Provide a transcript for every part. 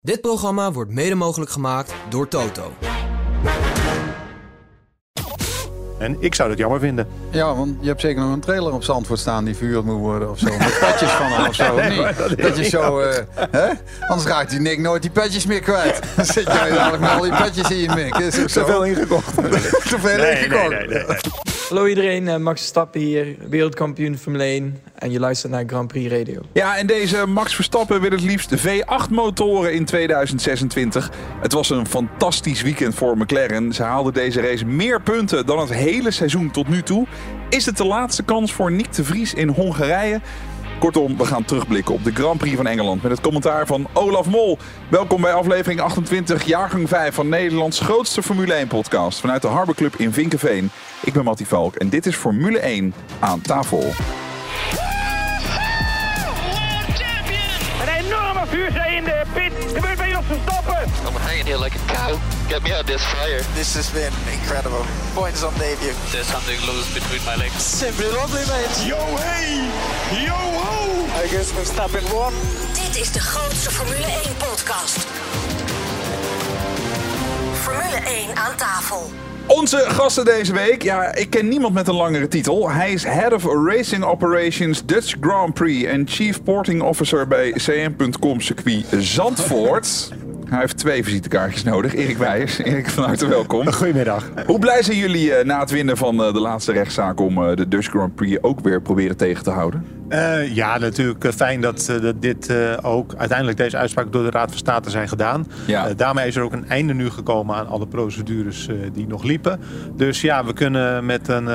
Dit programma wordt mede mogelijk gemaakt door Toto. En ik zou dat jammer vinden. Ja, want je hebt zeker nog een trailer op Zandvoort staan die verhuurd moet worden of zo. Met petjes van hem of zo. niet? Dat je zo, eh, hè? Anders raakt die Nick nooit die petjes meer kwijt. Dan zit jij dadelijk met al die petjes in je mik. Te veel ingekocht. Te veel Nee, ingekocht. Hallo iedereen, eh, Max Verstappen hier, wereldkampioen Formule 1 en je luistert naar Grand Prix Radio. Ja, en deze Max Verstappen wil het liefst V8-motoren in 2026. Het was een fantastisch weekend voor McLaren. Ze haalden deze race meer punten dan het hele seizoen tot nu toe. Is het de laatste kans voor Nick de Vries in Hongarije? Kortom, we gaan terugblikken op de Grand Prix van Engeland met het commentaar van Olaf Mol. Welkom bij aflevering 28, jaargang 5 van Nederlands grootste Formule 1 podcast vanuit de Harbor Club in Vinkenveen. Ik ben Mattie Valk en dit is Formule 1 aan tafel. Een enorme vuurzee in de pit. Verstappen. I'm hanging here like a cow. Get me out of this fire. This has been incredible. Points on debut. There's something loose between my legs. Simply lovely, mate. Yo hey, yo ho. I guess Verstappen won. Dit is de grootste Formule 1 podcast. Formule 1 aan tafel. Onze gasten deze week. Ja, ik ken niemand met een langere titel. Hij is Head of Racing Operations Dutch Grand Prix en Chief Porting Officer bij CM.com circuit Zandvoort. Hij heeft twee visitekaartjes nodig. Erik Weijers. Erik, van harte welkom. Goedemiddag. Hoe blij zijn jullie eh, na het winnen van eh, de laatste rechtszaak om eh, de Dutch Grand Prix ook weer proberen tegen te houden? Ja, natuurlijk fijn dat, dat dit ook uiteindelijk deze uitspraak door de Raad van State zijn gedaan. Ja. Daarmee is er ook een einde nu gekomen aan alle procedures die nog liepen. Dus ja, we kunnen met een,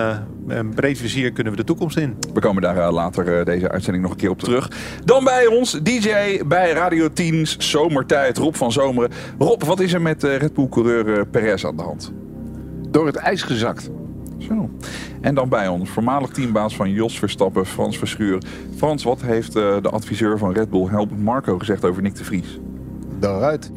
een breed vizier kunnen we de toekomst in. We komen daar eh, later eh, deze uitzending nog een keer op terug. Dan bij ons DJ bij Radio 10's Zomertijd, Rob van Zomeren. Rob, wat is er met eh, Red Bull-coureur Perez aan de hand? door het ijs gezakt. Zo. En dan bij ons, voormalig teambaas van Jos Verstappen, Frans Verschuur. Frans, wat heeft eh, de adviseur van Red Bull, Helmut Marco, gezegd over Nick de Vries? Daaruit.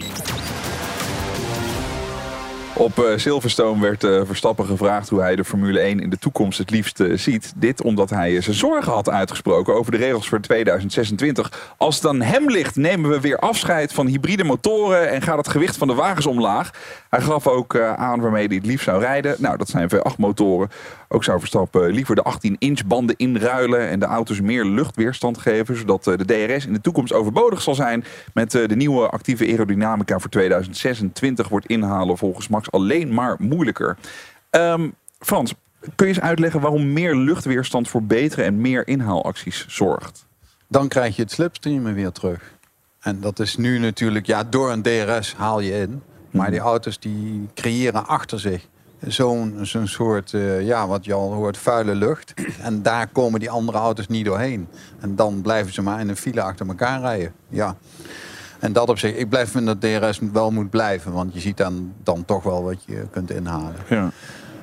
Op eh, Silverstone werd eh, Verstappen gevraagd hoe hij de Formule 1 in de toekomst het liefst eh, ziet. Dit omdat hij zijn zorgen had uitgesproken over de regels voor 2026. Als het aan hem ligt, nemen we weer afscheid van hybride motoren en gaat het gewicht van de wagens omlaag. Hij gaf ook eh, aan waarmee hij het liefst zou rijden. Nou, dat zijn V8 motoren. Ook zou Verstappen liever de 18-inch banden inruilen en de auto's meer luchtweerstand geven, zodat eh, de DRS in de toekomst overbodig zal zijn. Met eh, de nieuwe actieve aerodynamica voor 2026 wordt inhalen volgens Max alleen maar moeilijker. Ehm, Frans, kun je eens uitleggen waarom meer luchtweerstand voor betere en meer inhaalacties zorgt? Dan krijg je het slipstreamen weer terug. En dat is nu natuurlijk, ja, door een DRS haal je in. Maar die auto's die creëren achter zich zo'n zo'n soort, eh, ja, wat je al hoort, vuile lucht. En daar komen die andere auto's niet doorheen. En dan blijven ze maar in een file achter elkaar rijden. Ja. En dat op zich, ik blijf vinden dat DRS wel moet blijven. Want je ziet dan, dan toch wel wat je kunt inhalen. Ja.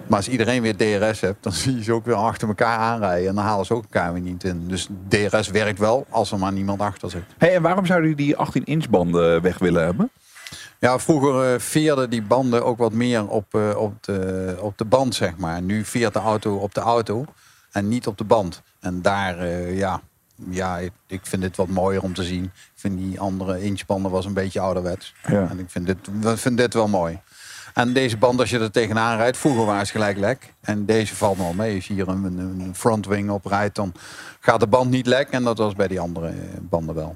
Maar als iedereen weer DRS hebt, dan zie je ze ook weer achter elkaar aanrijden. En dan halen ze ook elkaar weer niet in. Dus DRS werkt wel als er maar niemand achter zit. Hey, en waarom zouden jullie die 18-inch banden weg willen hebben? Ja, vroeger eh, veerden die banden ook wat meer op, eh, op, de, op de band, zeg maar. Nu veert de auto op de auto en niet op de band. En daar, eh, ja, ja, ik, ik vind dit wat mooier om te zien. Ik vind die andere inchbanden was een beetje ouderwets. Ja. En ik vind dit, vind dit wel mooi. En deze band, als je er tegenaan rijdt, vroeger waren ze gelijk lek. En deze valt wel mee. Als je hier een, een frontwing op rijdt, dan gaat de band niet lek. En dat was bij die andere eh, banden wel.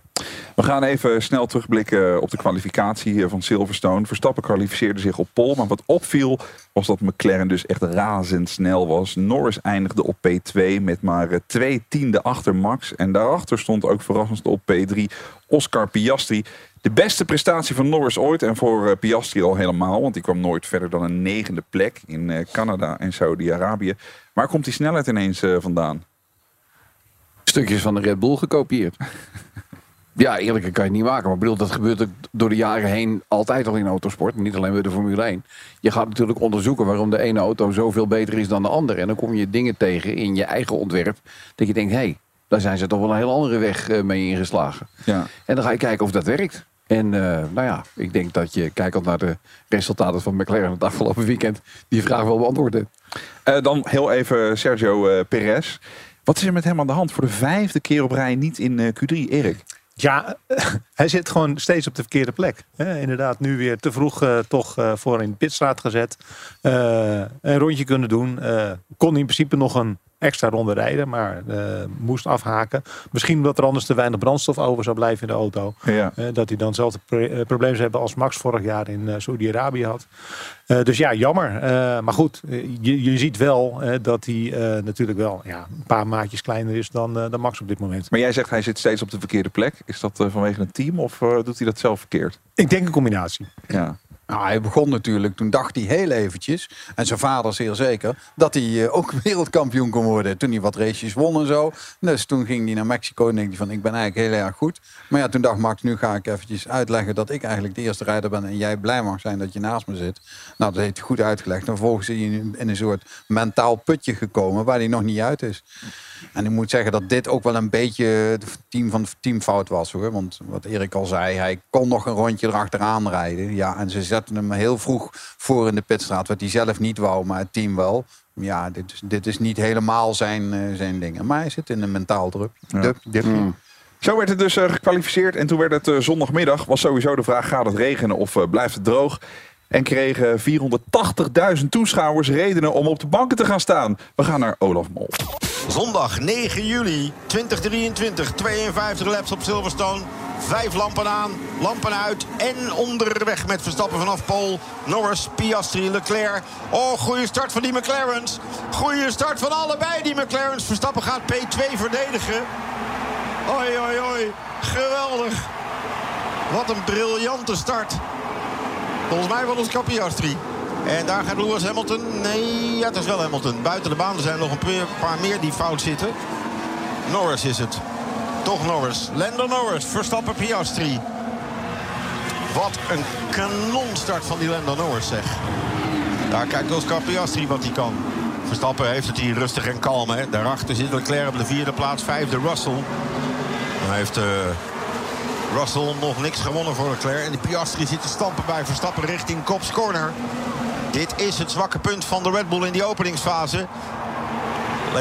We gaan even snel terugblikken op de kwalificatie eh, van Silverstone. Verstappen kwalificeerde zich op pole. Maar wat opviel was dat McLaren dus echt razendsnel was. Norris eindigde op P2 met maar eh, twee tiende achter Max. En daarachter stond ook verrassend op P3 Oscar Piastri. De beste prestatie van Norris ooit. En voor eh, Piastri al helemaal. Want die kwam nooit verder dan een negende plek in eh, Canada en Saudi-Arabië. Waar komt die snelheid ineens eh, vandaan? Stukjes van de Red Bull gekopieerd. ja, eerlijker kan je het niet maken. Maar ik bedoel, dat gebeurt ook door de jaren heen altijd al in autosport. Niet alleen bij de Formule 1. Je gaat natuurlijk onderzoeken waarom de ene auto zoveel beter is dan de andere. En dan kom je dingen tegen in je eigen ontwerp. Dat je denkt, hé, hey, daar zijn ze toch wel een heel andere weg eh, mee ingeslagen. Ja. En dan ga je kijken of dat werkt. En eh, nou ja, ik denk dat je, kijkend naar de resultaten van McLaren het afgelopen weekend, die vraag wel beantwoorden. Eh, dan heel even Sergio Perez. Wat is er met hem aan de hand? Voor de vijfde keer op rij niet in eh, Q3, Erik. Ja, hij zit gewoon steeds op de verkeerde plek. Inderdaad, nu weer te vroeg uh, toch uh, voor in de pitstraat gezet. Een rondje kunnen doen. kon in principe nog een extra ronde rijden, maar moest afhaken. Misschien omdat er anders te weinig brandstof over zou blijven in de auto. Ja. dat hij dan hetzelfde pro probleem zou hebben als Max vorig jaar in Saudi-Arabië had. dus ja, jammer. maar goed, je, je ziet wel dat hij natuurlijk wel ja, een paar maatjes kleiner is dan, dan Max op dit moment. Maar jij zegt hij zit steeds op de verkeerde plek. Is dat vanwege een team of doet hij dat zelf verkeerd? Ik denk een combinatie. Ja. Nou, hij begon natuurlijk, toen dacht hij heel eventjes, en zijn vader zeer zeker, dat hij uh, ook wereldkampioen kon worden. Toen hij wat races won en zo. Dus toen ging hij naar Mexico en denk hij van, ik ben eigenlijk heel erg goed. Maar ja, toen dacht Max, nu ga ik eventjes uitleggen dat ik eigenlijk de eerste rijder ben en jij blij mag zijn dat je naast me zit. Nou, dat heeft hij goed uitgelegd. En vervolgens is hij in een soort mentaal putje gekomen waar hij nog niet uit is. En ik moet zeggen dat dit ook wel een beetje het team van teamfout was hoor. Want wat Erik al zei, hij kon nog een rondje erachteraan rijden. Ja, en ze zetten hem heel vroeg voor in de pitstraat. Wat hij zelf niet wou, maar het team wel. Ja, dit, is, dit is niet helemaal zijn, uh, zijn dingen. Maar hij zit in een mentaal druk. Ja. Mm. Zo werd het dus uh, gekwalificeerd. En toen werd het uh, zondagmiddag. Was sowieso de vraag, gaat het regenen of blijft het droog? En kregen 480.000 toeschouwers redenen om op de banken te gaan staan. We gaan naar Olaf Mol. Zondag 9 juli 2023. 52 laps op Silverstone. Vijf lampen aan, lampen uit en onderweg met Verstappen vanaf Pol. Norris, Piastri, Leclerc. Oh, goede start van die McLaren's. Goede start van allebei die McLaren's. Verstappen gaat P2 verdedigen. Oi, oi, oi. Geweldig. Wat een briljante start. Volgens mij was het Piastri. En daar gaat Lewis Hamilton. Nee, ja, het is wel Hamilton. Buiten de baan er zijn nog een paar meer die fout zitten. Norris is het. Toch Norris. Lando Norris. Verstappen Piastri. Wat een kanonstart van die Lando Norris zeg. Daar kijkt Oscar Piastri wat hij kan. Verstappen heeft het hier rustig en kalm. Hè. Daarachter zit Leclerc op de vierde plaats. Vijfde Russell. Dan heeft... Uh, Russell nog niks gewonnen voor Leclerc. En de Piastri zit te stampen bij Verstappen richting Kops Corner. Dit is het zwakke punt van de Red Bull in die openingsfase.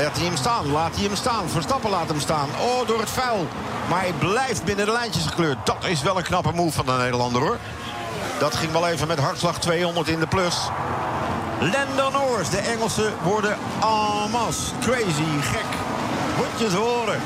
Laat hij hem staan, laat hij hem staan. Verstappen laat hem staan. Oh, door het vuil. Maar hij blijft binnen de lijntjes gekleurd. Dat is wel een knappe move van de Nederlander hoor. Dat ging wel even met hartslag 200 in de plus. Lando Norris, de Engelsen worden en. Crazy, gek. Moet je horen.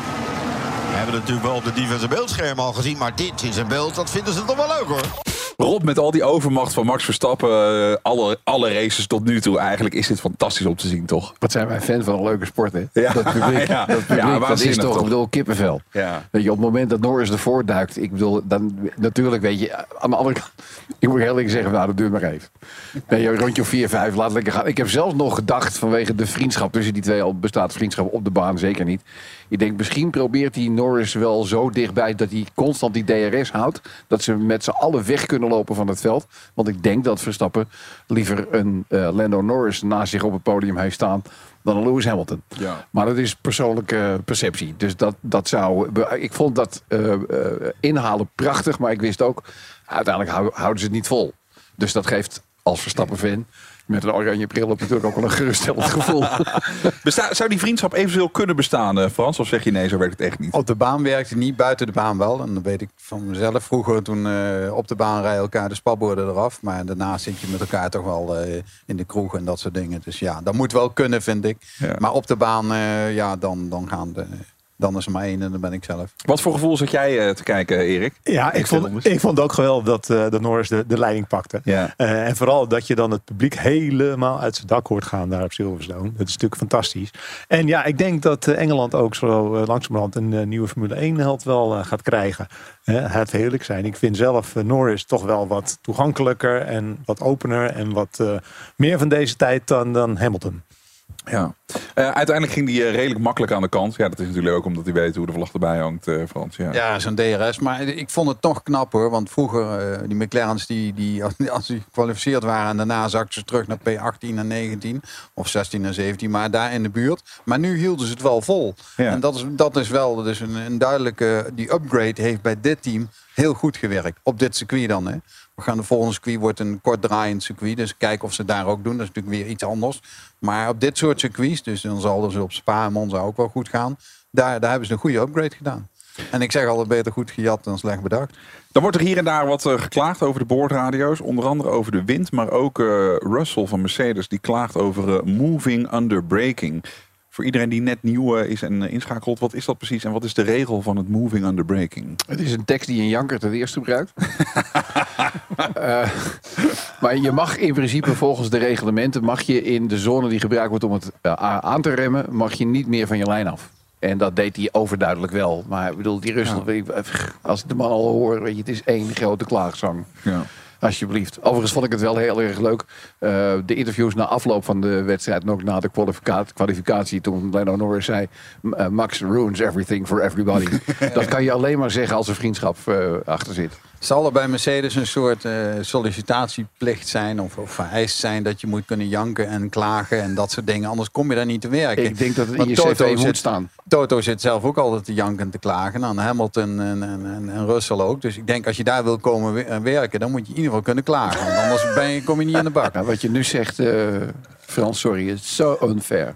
We hebben het natuurlijk wel op de diverse beeldschermen al gezien. Maar dit is een beeld, dat vinden ze toch wel leuk hoor. Rob, met al die overmacht van Max Verstappen, uh, alle, alle races tot nu toe, eigenlijk is dit fantastisch om te zien, toch? Wat zijn wij fan van een leuke sport, hè? Ja. Dat publiek, ja. dat, publiek, Ja, dat is toch, toch? ik bedoel, kippenvel. Ja. Weet je, op het moment dat Norris ervoor duikt, ik bedoel, dan natuurlijk, weet je, aan de andere kant, ik moet heel eerlijk zeggen, nou, dat duurt maar even. Nee, een rondje of 4, 5, laat lekker gaan. Ik heb zelfs nog gedacht, vanwege de vriendschap tussen die twee, al bestaat vriendschap op de baan zeker niet. Ik denk, misschien probeert hij Norris wel zo dichtbij dat hij constant die DRS houdt. Dat ze met z'n allen weg kunnen lopen van het veld. Want ik denk dat Verstappen liever een eh, Lando Norris naast zich op het podium heeft staan dan een Lewis Hamilton. Ja. Maar dat is persoonlijke perceptie. Dus dat, dat zou. Ik vond dat eh, eh, inhalen prachtig, maar ik wist ook, uiteindelijk hou- houden ze het niet vol. Dus dat geeft als Verstappen-fan met een oranje bril op natuurlijk ook wel een geruststellend gevoel. Besta- zou die vriendschap eventueel kunnen bestaan, eh, Frans? Of zeg je nee, zo werkt het echt niet? Op de baan werkte niet, buiten de baan wel. En dat weet ik van mezelf. Vroeger toen eh, op de baan rijden elkaar de spatborden eraf. Maar daarna zit je met elkaar toch wel eh, in de kroeg en dat soort dingen. Dus ja, dat moet wel kunnen, vind ik. Ja. Maar op de baan, eh, ja, dan, dan gaan de... Dan is er maar één en dan ben ik zelf. Wat voor gevoel zat jij eh, te kijken, Erik? Ja, ik vond, ik vond het ook geweldig dat, eh dat Norris de, de leiding pakte. Ja. Eh, en vooral dat je dan het publiek helemaal uit zijn dak hoort gaan daar op Silverstone. Dat is natuurlijk fantastisch. En ja, ik denk dat eh, Engeland ook zo eh, langzamerhand een nieuwe Formule 1 held wel eh, gaat krijgen. Het heerlijk zijn. Ik vind zelf Norris toch wel wat toegankelijker en wat opener en wat eh, meer van deze tijd dan, dan Hamilton. Ja. Eh, uiteindelijk ging die eh, redelijk makkelijk aan de kant. Ja, dat is natuurlijk ook omdat hij weet hoe de vlag erbij hangt, eh, Frans. Ja. Ja, zo'n DRS. Maar ik vond het toch knap hoor. Want vroeger, die McLaren's, die, die, als, als die gekwalificeerd waren... en daarna zakten ze terug naar P18 en 19. Of 16 en 17, maar daar in de buurt. Maar nu hielden ze het wel vol. Ja. En dat is, dat is wel dus een, een duidelijke... Die upgrade heeft bij dit team heel goed gewerkt. Op dit circuit dan, hè. Gaan de volgende circuit wordt een kort draaiend circuit. Dus kijken of ze daar ook doen. Dat is natuurlijk weer iets anders. Maar op dit soort circuits, dus dan zal dus op Spa en Monza ook wel goed gaan. Daar, daar hebben ze een goede upgrade gedaan. En ik zeg altijd beter goed gejat dan slecht bedacht. Dan wordt er hier en daar wat eh, geklaagd over de boordradio's. Onder andere over de wind, maar ook eh, Russell van Mercedes die klaagt over eh, moving under braking. Voor iedereen die net nieuw eh, is en eh, inschakelt, wat is dat precies en wat is de regel van het moving under braking? Het is een tekst die een janker het eerst gebruikt. Eh, maar je mag in principe volgens de reglementen... mag je in de zone die gebruikt wordt om het aan te remmen... mag je niet meer van je lijn af. En dat deed hij overduidelijk wel. Maar ik bedoel, die Rusland, als ik de man al hoor... Weet je, het is één grote klaagzang. Ja. Alsjeblieft. Overigens vond ik het wel heel erg leuk. Eh, de interviews na afloop van de wedstrijd. En ook na de kwalifica- kwalificatie. Toen Lando Norris zei. "M- eh, Max ruins everything for everybody. dat kan je alleen maar zeggen als er vriendschap eh, achter zit. Zal er bij Mercedes een soort sollicitatieplicht zijn of, of vereist zijn dat je moet kunnen janken en klagen en dat soort dingen. Anders kom je daar niet te werken. Ik denk dat het in je Toto cv moet staan. Toto zit zelf ook altijd te janken en te klagen. aan Hamilton en, en, en, en Russell ook. Dus ik denk als je daar wil komen we- werken, dan moet je in ieder geval kunnen klagen. Want anders ben je, kom je niet aan de bak. Wat je nu zegt, eh, Frans, sorry, is zo unfair.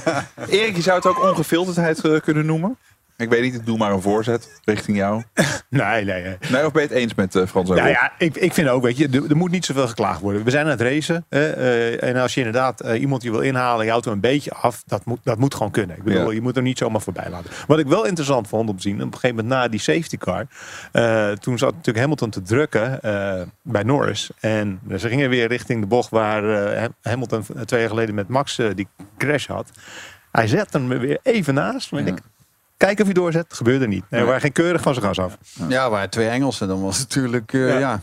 Erik, je zou het ook ongefilterdheid eh, kunnen noemen. Ik weet niet, ik doe maar een voorzet richting jou. Nee, nee. nee. Nee, of ben je het eens met eh, Frans Nou ja, ik, ik vind ook, weet je, er, er moet niet zoveel geklaagd worden. We zijn aan het racen. hè, eh, en als je inderdaad eh, iemand die wil inhalen, je auto een beetje af, dat moet, dat moet gewoon kunnen. Ik bedoel, Ja. je moet er niet zomaar voorbij laten. Wat ik wel interessant vond om te zien, op een gegeven moment na die safety car, eh, toen zat natuurlijk Hamilton te drukken eh, bij Norris. En ze gingen weer richting de bocht waar eh, Ham- Hamilton twee jaar geleden met Max eh, die crash had. Hij zet hem er weer even naast. Maar ik denk, Kijk of hij doorzet, gebeurde niet. Nee, Nee. waar geen keurig van zijn gas af. Ja, waar twee Engelsen, dan was het natuurlijk, eh, Ja. ja.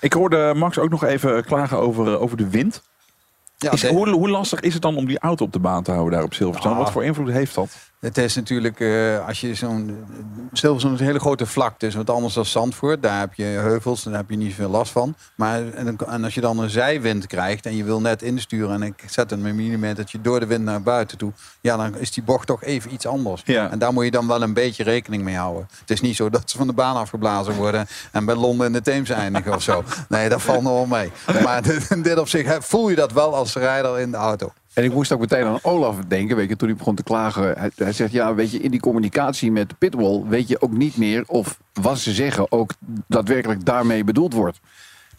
Ik hoorde Max ook nog even klagen over, eh, over de wind. Ja, Is- hoe, hoe lastig is het dan om die auto op de baan te houden daar op Silverstone? Ah. Wat voor invloed heeft dat? Het is natuurlijk, eh, als je zo'n... Silverstone is een hele grote vlakte. is wat anders dan Zandvoort. Daar heb je heuvels, daar heb je niet zoveel last van. Maar en, en als je dan een zijwind krijgt en je wil net insturen... en ik zet een millimetertje door de wind naar buiten toe... ja, dan is die bocht toch even iets anders. Ja. En daar moet je dan wel een beetje rekening mee houden. Het is niet zo dat ze van de baan afgeblazen worden... en bij Londen in de Theems eindigen of zo. Nee, dat valt nog wel mee. Maar in dit opzicht hè, voel je dat wel als rijder in de auto. En ik moest ook meteen aan Olaf denken, weet je, toen hij begon te klagen. Hij, hij zegt, ja, weet je, in die communicatie met pitwall weet je ook niet meer of wat ze zeggen ook daadwerkelijk daarmee bedoeld wordt.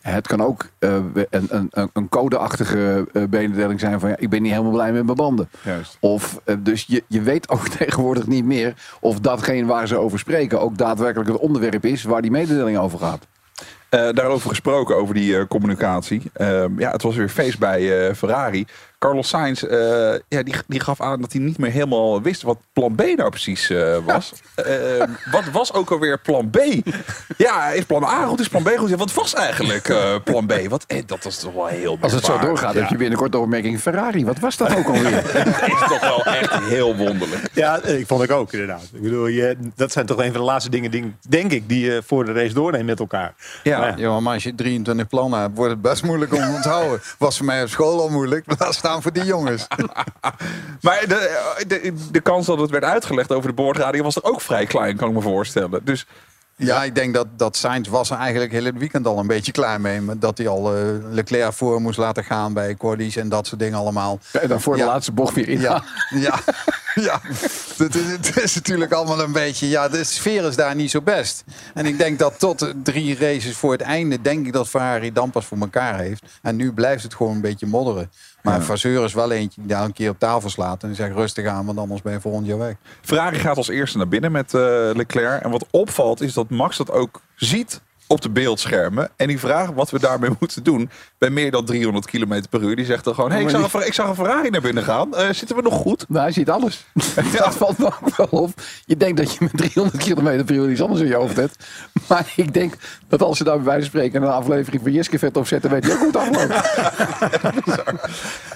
Het kan ook eh, een, een, een- codeachtige eh, bedeling zijn van, ja, ik ben niet helemaal blij met mijn banden. Juist. Of, eh, dus je, je weet ook tegenwoordig niet meer of datgene waar ze over spreken ook daadwerkelijk het onderwerp is waar die mededeling over gaat. Daarover gesproken, over die communicatie. Ehm, ja, het was weer feest bij Ferrari. Carlos Sainz, eh, ja, die, die gaf aan dat hij niet meer helemaal wist wat plan B nou precies eh, was. Ehm, wat was ook alweer plan B? Ja, is plan A goed, is plan B goed? Ja, wat was eigenlijk eh, plan B? Wat, eh, dat was toch wel heel Als het zo doorgaat, heb je binnenkort de opmerking Ferrari. Wat was dat ook alweer? Dat is toch wel echt heel wonderlijk. Ja, eh, ik vond ik ook inderdaad. Ik bedoel, je, dat zijn toch een van de laatste dingen, ding- denk ik, die je voor de race doorneemt met elkaar. Ja. Maar Ja, maar als je 23 plannen hebt, wordt het best moeilijk om te onthouden. Was voor mij op school al moeilijk, maar laat staan voor die jongens. Maar de, de, de kans dat het werd uitgelegd over de boordradio was er ook vrij klein, kan ik me voorstellen. Dus Ja, ik denk dat, dat Sainz was er eigenlijk heel het weekend al een beetje klaar mee. Dat hij al eh, Leclerc voor moest laten gaan bij qualies en dat soort dingen allemaal. En dan voor de laatste bocht weer in. Ja, ja, ja. Het, is, het is natuurlijk allemaal een beetje... Ja, de sfeer is daar niet zo best. En ik denk dat tot drie races voor het einde... denk ik dat Ferrari dan pas voor elkaar heeft. En nu blijft het gewoon een beetje modderen. Maar Vasseur is wel eentje die daar een keer op tafel slaat. En die zegt rustig aan, want anders ben je volgend jaar weg. Ferrari gaat als eerste naar binnen met eh, Leclerc. En wat opvalt is dat Max dat ook ziet op de beeldschermen. En die vraagt wat we daarmee moeten doen. Bij meer dan 300 km per uur. Die zegt dan gewoon, hey, ik, zag een, ik zag een Ferrari naar binnen gaan. Eh, zitten we nog goed? Nou, hij ziet alles. Dat valt me ook wel op. Je denkt dat je met 300 km per uur iets anders in je hoofd hebt. Maar ik denk dat als ze daar bij wijze van spreken een aflevering van Jiske vet opzetten, weet je ook hoe het afloopt.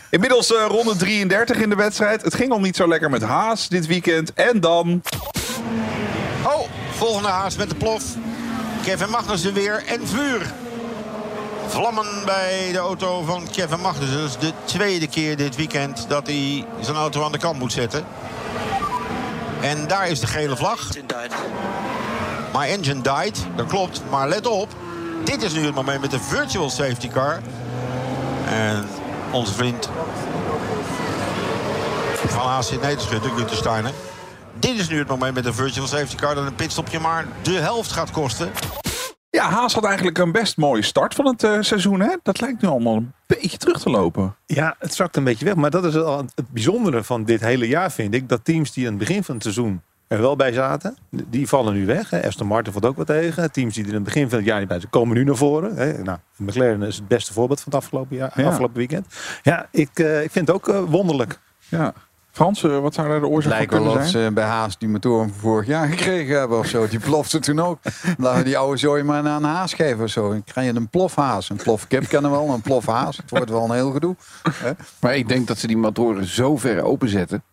Inmiddels eh, ronde 33 in de wedstrijd. Het ging al niet zo lekker met Haas dit weekend. En dan... Oh, volgende haas met de plof. Kevin Magnussen weer en vuur. Vlammen bij de auto van Kevin Magnussen. Is de tweede keer dit weekend dat hij zijn auto aan de kant moet zetten. En daar is de gele vlag. My engine died, dat klopt. Maar let op, dit is nu het moment met de virtual safety car. En onze vriend van te schudden, Gunther Steiner. Dit is nu het moment met een virtual safety car dat een pitstopje maar de helft gaat kosten. Ja, Haas had eigenlijk een best mooie start van het eh, seizoen. Hè? Dat lijkt nu allemaal een beetje terug te lopen. Ja, het zakt een beetje weg. Maar dat is al het bijzondere van dit hele jaar, vind ik. Dat teams die aan het begin van het seizoen er wel bij zaten, die vallen nu weg. Hè. Aston Martin valt ook wat tegen. Teams die er in het begin van het jaar niet bij zaten, komen nu naar voren. Hè. Nou, McLaren is het beste voorbeeld van het afgelopen, jaar, Ja. afgelopen weekend. Ja, ik, eh, ik vind het ook eh, wonderlijk. Ja. Frans, eh, wat zou daar de oorzaak van Lijkt wel kunnen of zijn? ze bij Haas die motoren van vorig jaar gekregen hebben of zo. Die plofte toen ook. Laten we die oude zooi maar naar een haas geven of zo. Dan krijg je een plofhaas. Een plofkip kennen we wel, een plofhaas. Het wordt wel een heel gedoe. Hè? Maar ik denk dat ze die motoren zo ver openzetten...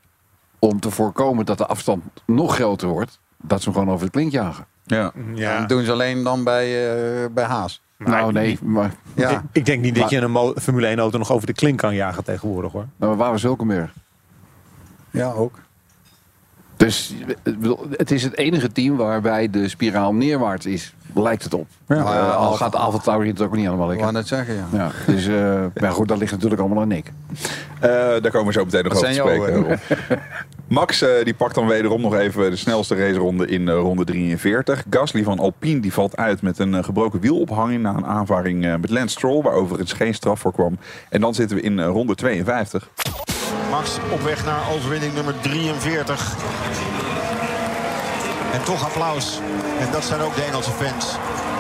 om te voorkomen dat de afstand nog groter wordt... dat ze hem gewoon over de klink jagen. Ja. Ja. Dat doen ze alleen dan bij, eh, bij Haas. nou nee, maar, Ja. Ik, ik denk niet dat je een Formule 1 auto nog over de klink kan jagen tegenwoordig hoor. maar waar was Hulkenberg? Ja, ook. Dus ik bedoel, het is het enige team waarbij de spiraal neerwaarts is. Lijkt het op. Ja. Eh, al gaat Alfa Tauri het ook niet helemaal Ik lekker. wou net zeggen, ja. Ja, dus, eh, maar goed, dat ligt natuurlijk allemaal aan Nick. Eh, daar komen we zo meteen nog Dat over te spreken. Max eh, die pakt dan wederom nog even de snelste raceronde in eh, ronde 43. Gasly van Alpine die valt uit met een eh, gebroken wielophanging... na een aanvaring eh, met Lance Stroll, waar overigens geen straf voor kwam. En dan zitten we in eh, ronde 52. Max op weg naar overwinning nummer 43. En toch applaus. En dat zijn ook de Engelse fans.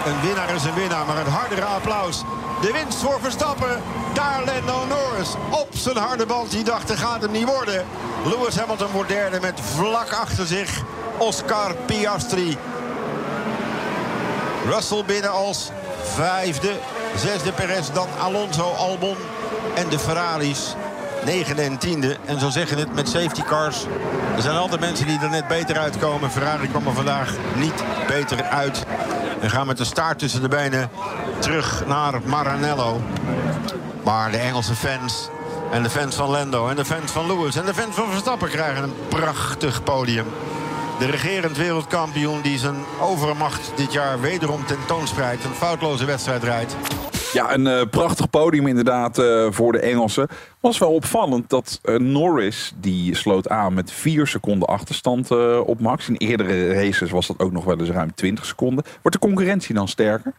Een winnaar is een winnaar, maar een hardere applaus. De winst voor Verstappen. Daar Lando Norris op zijn harde band. Die dacht, er gaat hem niet worden. Lewis Hamilton wordt derde met vlak achter zich Oscar Piastri. Russell binnen als vijfde. Zesde Perez, dan Alonso, Albon en de Ferraris. Negende en tiende. En zo zeggen het met safety cars. Er zijn altijd mensen die er net beter uitkomen. Ferrari kwam er vandaag niet beter uit. En gaan met de staart tussen de benen terug naar Maranello. Maar de Engelse fans en de fans van Lando en de fans van Lewis en de fans van Verstappen krijgen een prachtig podium. De regerend wereldkampioen die zijn overmacht dit jaar wederom tentoonspreidt. Een foutloze wedstrijd rijdt. Ja, een eh, prachtig podium inderdaad eh, voor de Engelsen. Was wel opvallend dat eh, Norris, die sloot aan met 4 seconden achterstand eh, op Max. In eerdere races was dat ook nog wel eens ruim 20 seconden. Wordt de concurrentie dan sterker?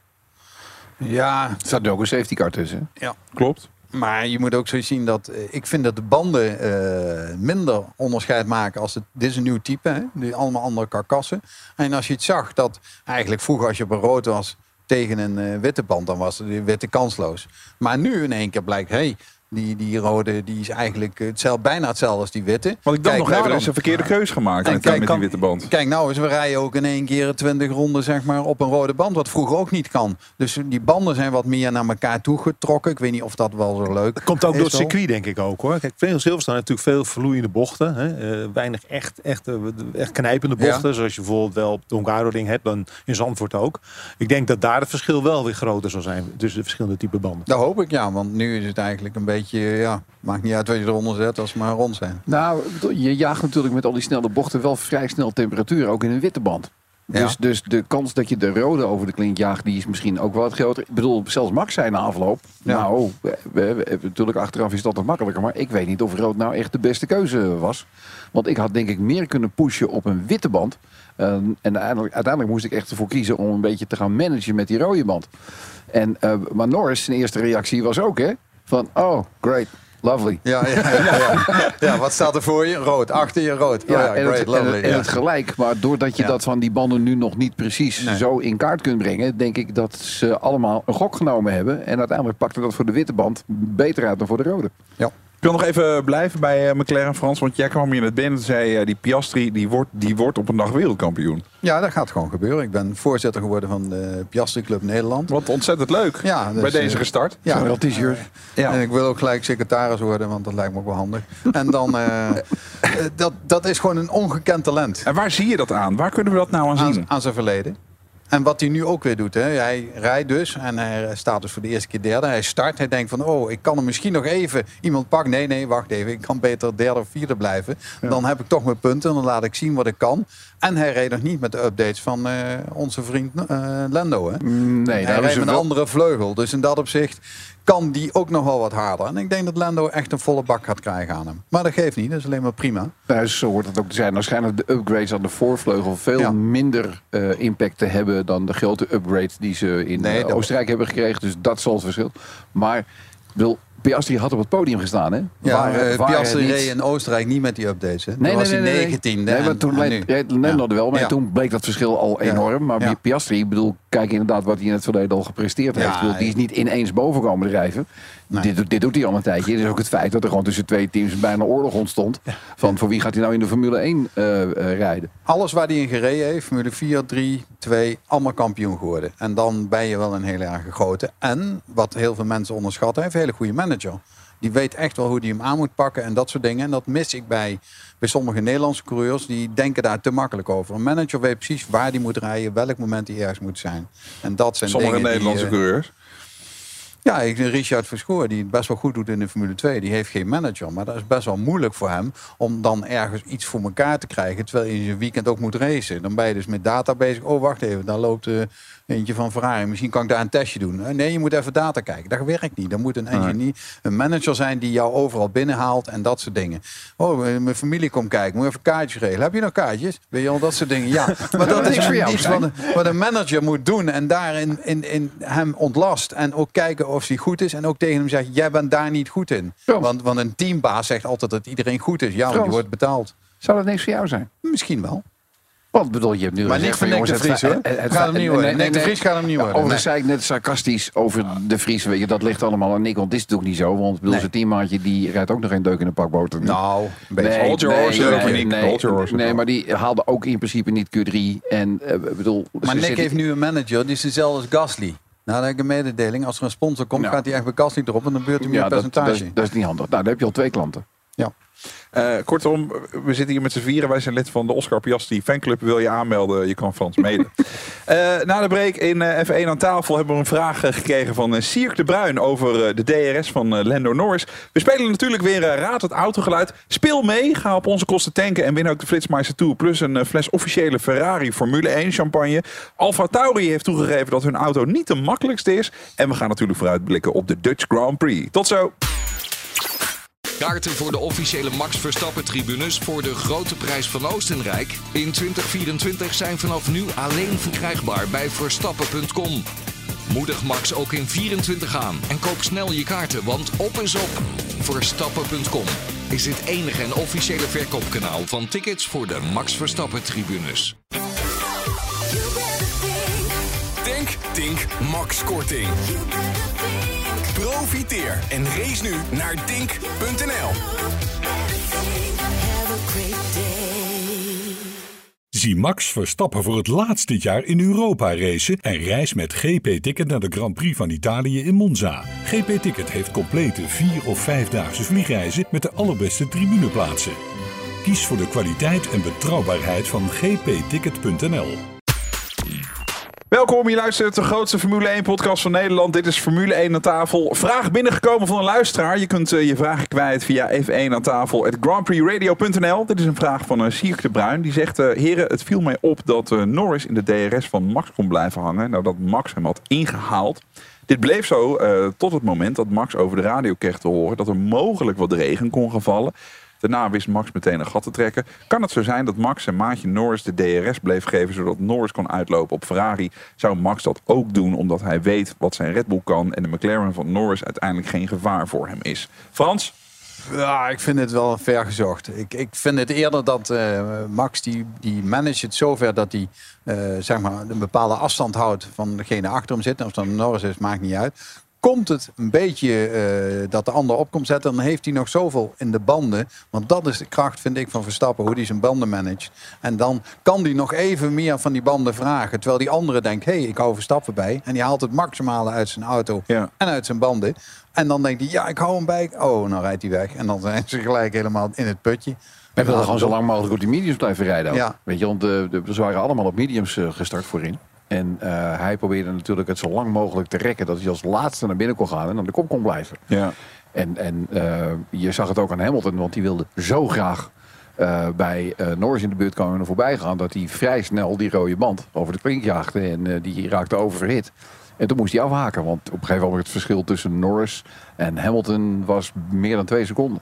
Ja, Er staat ook een safety car tussen. ja. Klopt. Maar je moet ook zo zien dat ik vind dat de banden eh, minder onderscheid maken als het. Dit is een nieuw type, hè? Die allemaal andere karkassen. En als je het zag dat eigenlijk vroeger als je op een rood was tegen een eh, witte band, dan was de witte kansloos. Maar nu in één keer blijkt, hé, hey, die, die rode die is eigenlijk hetzelfde, bijna hetzelfde als die witte. Want ik dacht Kijk nog nou even, is een verkeerde keuze gemaakt En met, kijk, met kan- die witte band. Kijk nou eens, we rijden ook in één keer 20 ronden zeg maar, op een rode band. Wat vroeger ook niet kan. Dus die banden zijn wat meer naar elkaar toe getrokken. Ik weet niet of dat wel zo leuk Komt ook is door het circuit, denk ik ook hoor. Kijk, Verenigd Silverstone heeft natuurlijk veel verloeiende bochten. Hè. Eh, weinig echt, echt, eh, echt knijpende Ja. bochten. Zoals je bijvoorbeeld wel op de Hungaroring hebt. Dan in Zandvoort ook. Ik denk dat daar het verschil wel weer groter zal zijn. Tussen de verschillende type banden. Dat hoop ik ja, want nu is het eigenlijk een beetje, ja, maakt niet uit wat je eronder zet als ze maar rond zijn. Nou, je jaagt natuurlijk met al die snelle bochten wel vrij snel temperatuur, ook in een witte band. Ja. Dus, dus de kans dat je de rode over de klink jaagt, die is misschien ook wel wat groter. Ik bedoel, zelfs Max na afloop. Ja. Nou, we, we- we- natuurlijk achteraf is dat nog makkelijker. Maar ik weet niet of rood nou echt de beste keuze was. Want ik had denk ik meer kunnen pushen op een witte band. En uiteindelijk, uiteindelijk moest ik echt ervoor kiezen om een beetje te gaan managen met die rode band. En, eh, maar Norris, zijn eerste reactie was ook hè, van oh, great, lovely. Ja, ja, ja, ja. ja, wat staat er voor je? Rood, achter je rood. Ja, ja, en, great, het, en, lovely. het- en ja. het gelijk. Maar doordat je Ja. dat van die banden nu nog niet precies Nee. zo in kaart kunt brengen, denk ik dat ze allemaal een gok genomen hebben. En uiteindelijk pakte dat voor de witte band beter uit dan voor de rode. Ik wil nog even blijven bij eh, McLaren Frans, want jij kwam hier net binnen en zei eh, die Piastri die wordt, die wordt op een dag wereldkampioen. ja, dat gaat gewoon gebeuren. Ik ben voorzitter geworden van de Piastri Club Nederland. Wat ontzettend leuk Ja, dus, bij deze eh, gestart. Ja, Wel t-shirt. Ja. En ik wil ook gelijk secretaris worden, want dat lijkt me ook wel handig. En dan, eh, eh, dat, dat is gewoon een ongekend talent. En waar zie je dat aan? Waar kunnen we dat nou aan zien? Aan, aan zijn verleden. En wat hij nu ook weer doet, hè, hij rijdt dus en hij staat dus voor de eerste keer derde. Hij start, hij denkt van, oh, ik kan er misschien nog even iemand pakken. Nee, nee, wacht even, ik kan beter derde of vierde blijven. Dan heb ik toch mijn punten en dan laat ik zien wat ik kan. En hij reed nog niet met de updates van eh, onze vriend eh, Lendo. Hè? Nee, hij met een wel- andere vleugel. Dus in dat opzicht kan die ook nog wel wat harder. En ik denk dat Lando echt een volle bak gaat krijgen aan hem. Maar dat geeft niet, dat is alleen maar prima. Nou, zo hoort het ook te zijn. Waarschijnlijk de upgrades aan de voorvleugel veel Ja. minder eh, impact te hebben dan de grote upgrades die ze in Nee, eh, Oostenrijk hebben gekregen. Dus dat zal het verschil. Maar bedoel, Piastri had op het podium gestaan, hè? Ja, eh, Piastri reed in Oostenrijk niet met die updates. Hè? Nee, nee, was nee, hij nee, nee. 19e. Nee, maar en- toen en bleek wel. Maar Ja. toen bleek dat verschil al enorm. Maar Ja. Piastri, ik bedoel, kijk inderdaad wat hij in het verleden al gepresteerd heeft. Bedoel, die is niet ineens boven komen drijven. Dit, doet- dit doet hij al een tijdje. Het is ook het feit dat er gewoon tussen twee teams bijna oorlog ontstond. Van voor wie gaat hij nou in de Formule 1 eh, eh, rijden? Alles waar hij in gereden heeft, Formule 4, 3, 2, allemaal kampioen geworden. En dan ben je wel een hele erg grote. En, wat heel veel mensen onderschatten, hij heeft een hele goede manager. Die weet echt wel hoe hij hem aan moet pakken en dat soort dingen. En dat mis ik bij, bij sommige Nederlandse coureurs. Die denken daar te makkelijk over. Een manager weet precies waar hij moet rijden, welk moment hij ergens moet zijn. En dat zijn Sommige die, Nederlandse eh, coureurs. Ja, Richard Verschoor, die het best wel goed doet in de Formule 2, die heeft geen manager. Maar dat is best wel moeilijk voor hem om dan ergens iets voor elkaar te krijgen. Terwijl je in zijn weekend ook moet racen. Dan ben je dus met data bezig. Oh, wacht even, daar loopt eh, eentje van Ferrari. Misschien kan ik daar een testje doen. Nee, je moet even data kijken. Dat werkt niet. Dan moet een engineer, een manager zijn die jou overal binnenhaalt en dat soort dingen. Oh, eh, mijn familie komt kijken. Moet even kaartjes regelen. Heb je nog kaartjes? Weet je al dat soort dingen? Ja, maar dat is niks voor jou iets wat, wat een manager moet doen. En daarin in, in hem ontlast. En ook kijken of hij goed is. En ook tegen hem zegt, jij bent daar niet goed in. Want, want een teambaas zegt altijd dat iedereen goed is. Ja, want die wordt betaald. Zou dat niks voor jou zijn? Misschien wel. Want bedoel, je hebt nu Maar voor van, Nick de Vries, het- hoor. Gaat hem niet nee, worden. nee, Nick de nee. Vries gaat hem niet worden. Overigens Nee. zei ik net sarcastisch over de Vries. Weet je, dat ligt allemaal aan Nick. Want het is natuurlijk niet zo. Want bedoel, Nee. zijn teammaatje die rijdt ook nog geen deuk in een pakboter. Nou, een beetje. Hold your nee, maar die haalde ook in principe niet Q3. En eh, ik bedoel, Maar Nick zitten- heeft nu een manager, die is dezelfde als Gasly. Nou, dan heb ik een mededeling. Als er een sponsor komt, Ja. gaat hij echt bij Gasly erop. En dan beurt hij meer ja, dat, dat, percentage. is, dat is niet handig. Nou, dan heb je al twee klanten. ja. Eh, kortom, we zitten hier met z'n vieren. Wij zijn lid van de Oscar Piastri fanclub. Wil je aanmelden? Je kan Frans mailen. Eh, na de break in eh, F1 aan tafel hebben we een vraag eh, gekregen van Sierk de Bruin over eh, de DRS van eh, Lando Norris. We spelen natuurlijk weer eh, Raad het Autogeluid. Speel mee, ga op onze kosten tanken en win ook de Flitsmeister Tour. Plus een eh, fles officiële Ferrari Formule 1 champagne. Alfa Tauri heeft toegegeven dat hun auto niet de makkelijkste is. En we gaan natuurlijk vooruitblikken op de Dutch Grand Prix. Tot zo! Kaarten voor de officiële Max Verstappen tribunes voor de grote prijs van Oostenrijk in 2024 zijn vanaf nu alleen verkrijgbaar bij verstappen.com. Moedig Max ook in 24 aan en koop snel je kaarten, want op is op. Verstappen.com is het enige en officiële verkoopkanaal van tickets voor de Max Verstappen tribunes. Denk, Tink, Max Korting. Profiteer en race nu naar dink.nl. Zie Max Verstappen voor het laatst dit jaar in Europa racen en reis met GP Ticket naar de Grand Prix van Italië in Monza. GP Ticket heeft complete vier- of vijfdaagse vliegreizen met de allerbeste tribuneplaatsen. Kies voor de kwaliteit en betrouwbaarheid van gpticket.nl. Welkom, je luistert de grootste Formule 1 podcast van Nederland. Dit is Formule 1 aan tafel. Vraag binnengekomen van een luisteraar. Je kunt eh, je vragen kwijt via F1 aan tafel grandprixradio.nl. Dit is een vraag van uh, de Bruin. Die zegt, eh, heren, het viel mij op dat Norris in de DRS van Max kon blijven hangen. Nou, dat Max hem had ingehaald. Dit bleef zo tot het moment dat Max over de radio kreeg te horen dat er mogelijk wat regen kon gaan vallen. Daarna wist Max meteen een gat te trekken. Kan het zo zijn dat Max zijn maatje Norris de DRS bleef geven zodat Norris kon uitlopen op Ferrari? Zou Max dat ook doen omdat hij weet wat zijn Red Bull kan en de McLaren van Norris uiteindelijk geen gevaar voor hem is? Frans? Ja, ik vind het wel ver gezocht. Ik, ik vind het eerder dat eh, Max die, die managt het zover dat hij eh, zeg maar een bepaalde afstand houdt van degene achter hem zit. Of dat Norris is, maakt niet uit. Komt het een beetje eh, dat de ander op komt zetten, dan heeft hij nog zoveel in de banden. Want dat is de kracht, vind ik, van Verstappen, hoe hij zijn banden managt. En dan kan hij nog even meer van die banden vragen. Terwijl die andere denkt, hé, hey, ik hou Verstappen bij. En die haalt het maximale uit zijn auto Ja. en uit zijn banden. En dan denkt hij, ja, ik hou hem bij. Oh, nou rijdt hij weg. En dan zijn ze gelijk helemaal in het putje. Hij wilde gewoon zo lang mogelijk op die mediums blijven rijden. ook. Ja. Weet je, want de, de, ze waren allemaal op mediums eh, gestart voorin. En eh, hij probeerde natuurlijk het zo lang mogelijk te rekken dat hij als laatste naar binnen kon gaan en aan de kop kon blijven. Ja. En, en eh, je zag het ook aan Hamilton, want die wilde zo graag eh, bij Norris in de buurt komen en er voorbij gaan, dat hij vrij snel die rode band over de klink jaagde en die raakte overhit. En toen moest hij afhaken, want op een gegeven moment het verschil tussen Norris en Hamilton was meer dan twee seconden.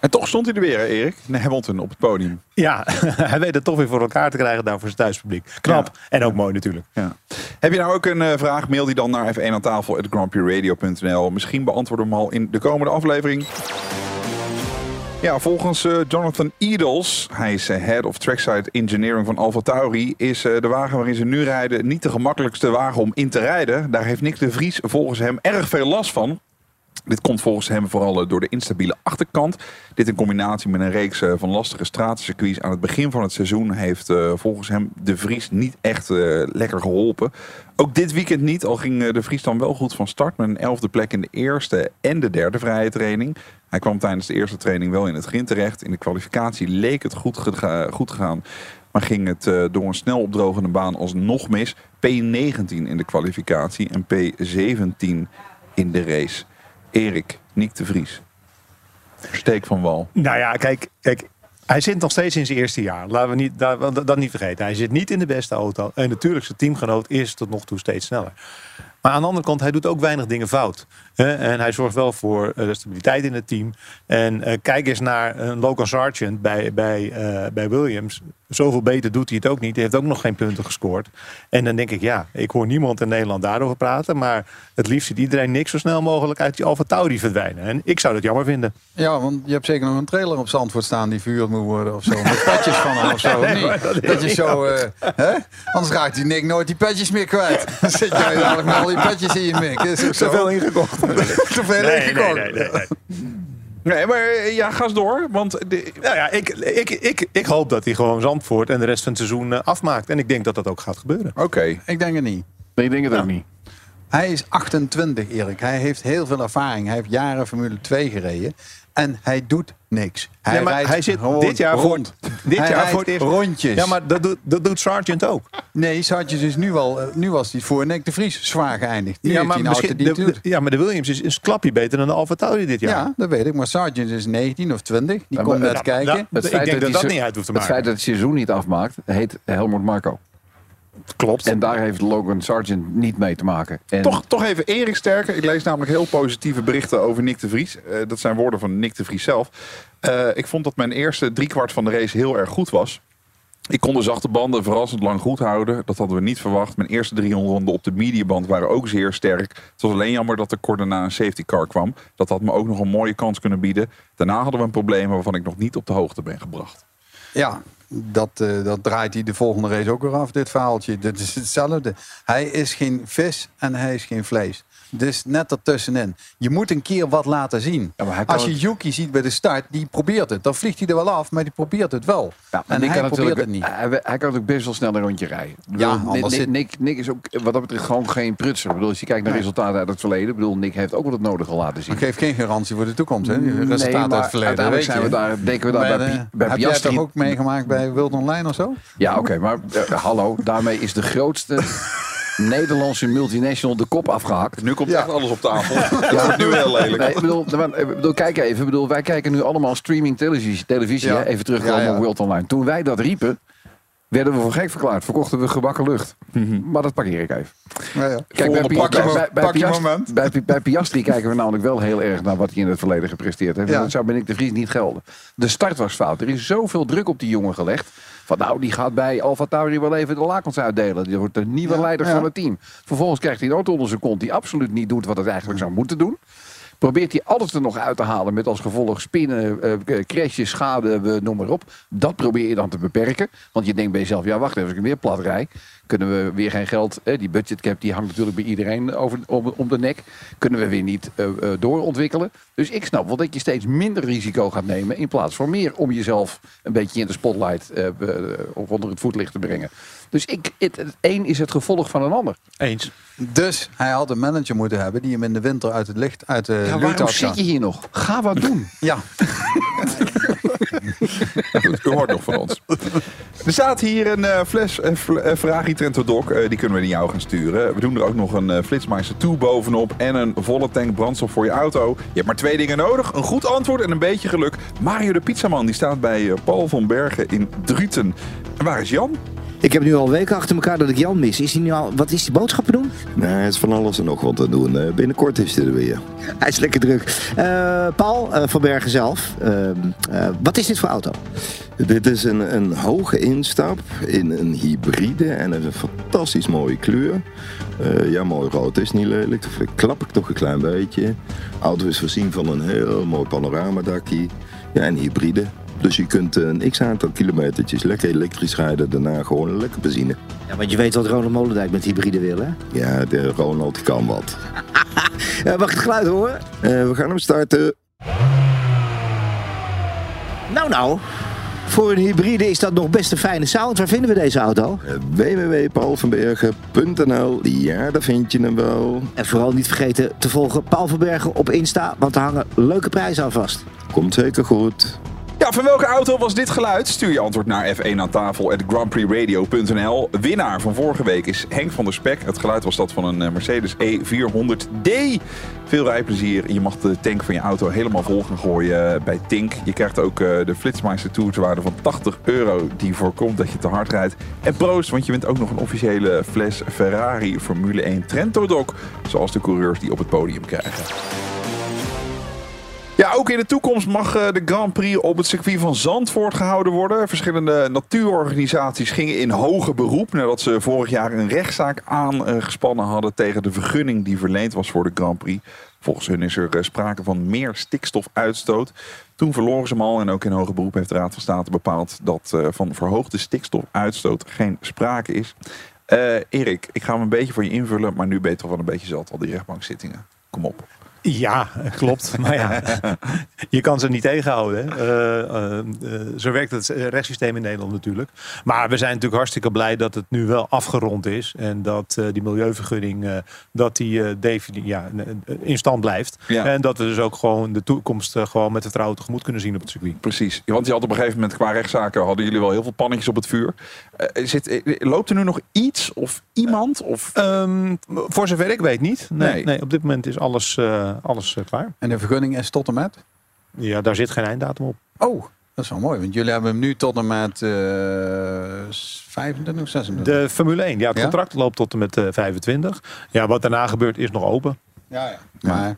En toch stond hij er weer, Erik. Nee, Hamilton op het podium. Ja, hij weet het toch weer voor elkaar te krijgen daar voor zijn thuispubliek. Knap. En ook mooi natuurlijk. Ja. Heb je nou ook een eh, vraag? Mail die dan naar F1 aan tafel. Misschien beantwoorden we hem al in de komende aflevering. Ja, volgens eh, Jonathan Edels, hij is eh, Head of Trackside Engineering van Alfa Tauri, is de wagen waarin ze nu rijden niet de gemakkelijkste wagen om in te rijden. Daar heeft Nick de Vries volgens hem erg veel last van. Dit komt volgens hem vooral eh, door de instabiele achterkant. Dit in combinatie met een reeks eh, van lastige stratencircuits aan het begin van het seizoen heeft eh, volgens hem de Vries niet echt lekker geholpen. Ook dit weekend niet, al ging de Vries dan wel goed van start met een elfde plek in de eerste en de derde vrije training. Hij kwam tijdens de eerste training wel in het grind terecht. In de kwalificatie leek het goed, goed gegaan. Maar ging het door een snel opdrogende baan alsnog mis. P19 in de kwalificatie en P17 in de race. Erik, Nick de Vries. Steek van wal. Nou ja, kijk, kijk, hij zit nog steeds in zijn eerste jaar. Laten we niet, dat, dat niet vergeten. Hij zit niet in de beste auto. En natuurlijk, zijn teamgenoot is tot nog toe steeds sneller. Maar aan de andere kant, hij doet ook weinig dingen fout. En hij zorgt wel voor eh, stabiliteit in het team. En eh, kijk eens naar een Logan Sargent bij, bij, eh, bij Williams. Zoveel beter doet hij het ook niet. Hij heeft ook nog geen punten gescoord. En dan denk ik, ja, ik hoor niemand in Nederland daarover praten. Maar het liefst ziet iedereen niks zo snel mogelijk uit die Alfa Tauri verdwijnen. En ik zou dat jammer vinden. Ja, want je hebt zeker nog een trailer op Zandvoort staan die vuurd moet worden of zo. Met petjes van hem of zo. Nee, dat je zo, hè? Anders raakt die Nick nooit die petjes meer kwijt. Dan zit jij dadelijk met al die petjes in je mik. Is ook zo. Veel ingekocht. Te veel Nee, nee, nee, nee, nee. Nee, maar eh, ja, ga eens door. Want de, Nou ja, ik, ik, ik, ik hoop dat hij gewoon Zandvoort en de rest van het seizoen eh, afmaakt. En ik denk dat dat ook gaat gebeuren. Oké. Ik denk het niet. Nee, ik denk het ook niet. Hij is 28, Erik. Hij heeft heel veel ervaring. Hij heeft jaren Formule 2 gereden. En hij doet niks. Hij, Nee, maar rijdt hij zit gewoon dit jaar voor, rond. dit Hij jaar rijdt voor het rondjes. Ja, maar dat doet, dat doet Sargent ook. Nee, Sargent is nu al, eh, nu was hij voor Nick de Vries zwaar geëindigd. Nu ja, maar misschien, die de, het ja, maar de Williams is een klapje beter dan de Alfa Tauri dit jaar. Ja, dat weet ik. Maar Sargent is 19 of 20. Die Ja, komt maar- net ja, kijken. ja, Het Ik feit denk dat hij dat zo- niet uit hoeft te Het maken. feit dat het seizoen niet afmaakt, heet Helmut Marco. Klopt. En daar heeft Logan Sargent niet mee te maken. En Toch, toch even Erik Sterker. Ik lees namelijk heel positieve berichten over Nick de Vries. Eh, dat zijn woorden van Nick de Vries zelf. Eh, ik vond dat mijn eerste driekwart van de race heel erg goed was. Ik kon de zachte banden verrassend lang goed houden. Dat hadden we niet verwacht. Mijn eerste 300 ronden op de mediaband waren ook zeer sterk. Het was alleen jammer dat er kort daarna een safety car kwam. Dat had me ook nog een mooie kans kunnen bieden. Daarna hadden we een probleem waarvan ik nog niet op de hoogte ben gebracht. Ja, dat, eh, dat draait hij de volgende race ook weer af, dit verhaaltje. Dit is hetzelfde. Hij is geen vis en hij is geen vlees. Dus net ertussenin. Je moet een keer wat laten zien. Ja, Als je Yuki ziet bij de start, die probeert het. Dan vliegt hij er wel af, maar die probeert het wel. Ja, en Nick hij kan probeert het niet. Hij, hij kan ook best wel snel een rondje rijden. Ik bedoel, Ja, Nick, is ook wat dat betreft gewoon geen prutser. Ik bedoel, als je kijkt naar resultaten uit het verleden. Ik bedoel, Nick heeft ook wel het nodige laten zien. Dat geeft geen garantie voor de toekomst. Hè? Nee, resultaten maar uit het verleden. weet zijn we daar, denken we daar bij, eh, bij heb jij toch ook meegemaakt bij Wild Online of zo? Ja, oké, maar eh, hallo, daarmee is de grootste Nederlandse multinational de kop afgehakt. Nu komt Ja. echt alles op tafel. Dat wordt nu heel lelijk. Nee, ik bedoel, maar, ik bedoel, kijk even. Ik bedoel, wij kijken nu allemaal streaming televisie. televisie Ja. hè? Even terugkomen Ja, ja. op World Online. Toen wij dat riepen, werden we voor gek verklaard. Verkochten we gebakken lucht. Maar dat parkeer ik even. Ja, ja. Kijk, bij, Piastri kijken we namelijk wel heel erg naar wat hij in het verleden gepresteerd heeft. En Ja. Dat zou ben ik de Vries niet gelden. De start was fout. Er is zoveel druk op die jongen gelegd. Van nou, die gaat bij Alfa Tauri wel even de lakens uitdelen. Die wordt de nieuwe Ja, leider ja. van het team. Vervolgens krijgt hij een auto onder zijn kont die absoluut niet doet wat het eigenlijk zou moeten doen. Probeert hij alles er nog uit te halen met als gevolg spinnen, eh, crashes, schade, eh, noem maar op. Dat probeer je dan te beperken. Want je denkt bij jezelf, ja wacht even, als ik weer plat rij, kunnen we weer geen geld. Eh, die budgetcap die hangt natuurlijk bij iedereen over, om, de nek. Kunnen we weer niet eh, eh, doorontwikkelen. Dus ik snap wel dat je steeds minder risico gaat nemen in plaats van meer om jezelf een beetje in de spotlight eh, eh, of onder het voetlicht te brengen. Dus ik, het, het een is het gevolg van een ander. Eens. Dus hij had een manager moeten hebben die hem in de winter uit het licht, uit de Ja, lucht waarom had zit je hier nog? Ga wat doen. Ja. U hoort nog van ons. Er staat hier een eh, fles Fl- Ferrari Trento Doc. Eh, die kunnen we naar jou gaan sturen. We doen er ook nog een uh, Flitsmeister 2 bovenop. En een volle tank brandstof voor je auto. Je hebt maar twee dingen nodig. Een goed antwoord en een beetje geluk. Mario de Pizzaman die staat bij Paul van Bergen in Druten. En waar is Jan? Ik heb nu al weken achter elkaar dat ik Jan mis. Is hij nu al, wat is die boodschappen doen? Nee, hij is van alles en nog wat te doen. Binnenkort is hij er weer. Hij is lekker druk. Eh, Paul eh, van Bergen zelf, ehm, eh, wat is dit voor auto? Dit is een, een hoge instap in een hybride en een fantastisch mooie kleur. Ja, mooi rood is niet lelijk. Dat klap ik toch een klein beetje. De auto is voorzien van een heel mooi panoramadakje. Ja, en hybride. Dus je kunt een x aantal kilometertjes lekker elektrisch rijden. Daarna gewoon lekker benzine. Ja, want je weet wat Ronald Molendijk met hybride wil, hè? Ja, de Ronald kan wat. Eh, mag ik het geluid horen? Eh, we gaan hem starten. Nou, nou. Voor een hybride is dat nog best een fijne sound. Waar vinden we deze auto? Eh, www.paulvanbergen.nl Ja, daar vind je hem wel. En vooral niet vergeten te volgen Paul van Bergen op Insta, want er hangen leuke prijzen aan vast. Komt zeker goed. Ja, van welke auto was dit geluid? Stuur je antwoord naar F1 aan tafel at grandprixradio.nl. Winnaar van vorige week is Henk van der Spek. Het geluid was dat van een eh, Mercedes E400D. Veel rijplezier. Je mag de tank van je auto helemaal vol gaan gooien eh, bij Tink. Je krijgt ook eh, de Flitsmeister Tour ter waarde van 80 euro. Die voorkomt dat je te hard rijdt. En proost, want je wint ook nog een officiële fles Ferrari Formule 1 Trento Doc. Zoals de coureurs die op het podium krijgen. Ja, ook in de toekomst mag eh, de Grand Prix op het circuit van Zandvoort gehouden worden. Verschillende natuurorganisaties gingen in hoger beroep nadat ze vorig jaar een rechtszaak aangespannen hadden tegen de vergunning die verleend was voor de Grand Prix. Volgens hun is er eh, sprake van meer stikstofuitstoot. Toen verloren ze hem al en ook in hoger beroep heeft de Raad van State bepaald dat eh, van verhoogde stikstofuitstoot geen sprake is. Eh, Erik, ik ga hem een beetje voor je invullen, maar nu toch wel een beetje zat al die rechtbankzittingen. Kom op. Ja, klopt. Maar ja, je kan ze niet tegenhouden. Eh, eh, eh, zo werkt het rechtssysteem in Nederland natuurlijk. Maar we zijn natuurlijk hartstikke blij dat het nu wel afgerond is. En dat die milieuvergunning dat die, ja, in stand blijft. Ja. En dat we dus ook gewoon de toekomst gewoon met vertrouwen tegemoet kunnen zien op het circuit. Precies. Want je had op een gegeven moment qua rechtszaken hadden jullie wel heel veel pannetjes op het vuur. Zit, loopt er nu nog iets of iemand? Of... Ehm, voor zover ik weet niet. Nee, Nee. nee. op dit moment is alles, alles eh, klaar. En de vergunning is tot en met? Ja, daar zit geen einddatum op. Oh, dat is wel mooi. Want jullie hebben hem nu tot en met eh 25 of 26. De Formule 1, ja, het Ja? contract loopt tot en met eh, 25. Ja, wat daarna gebeurt is nog open. Ja, ja. Maar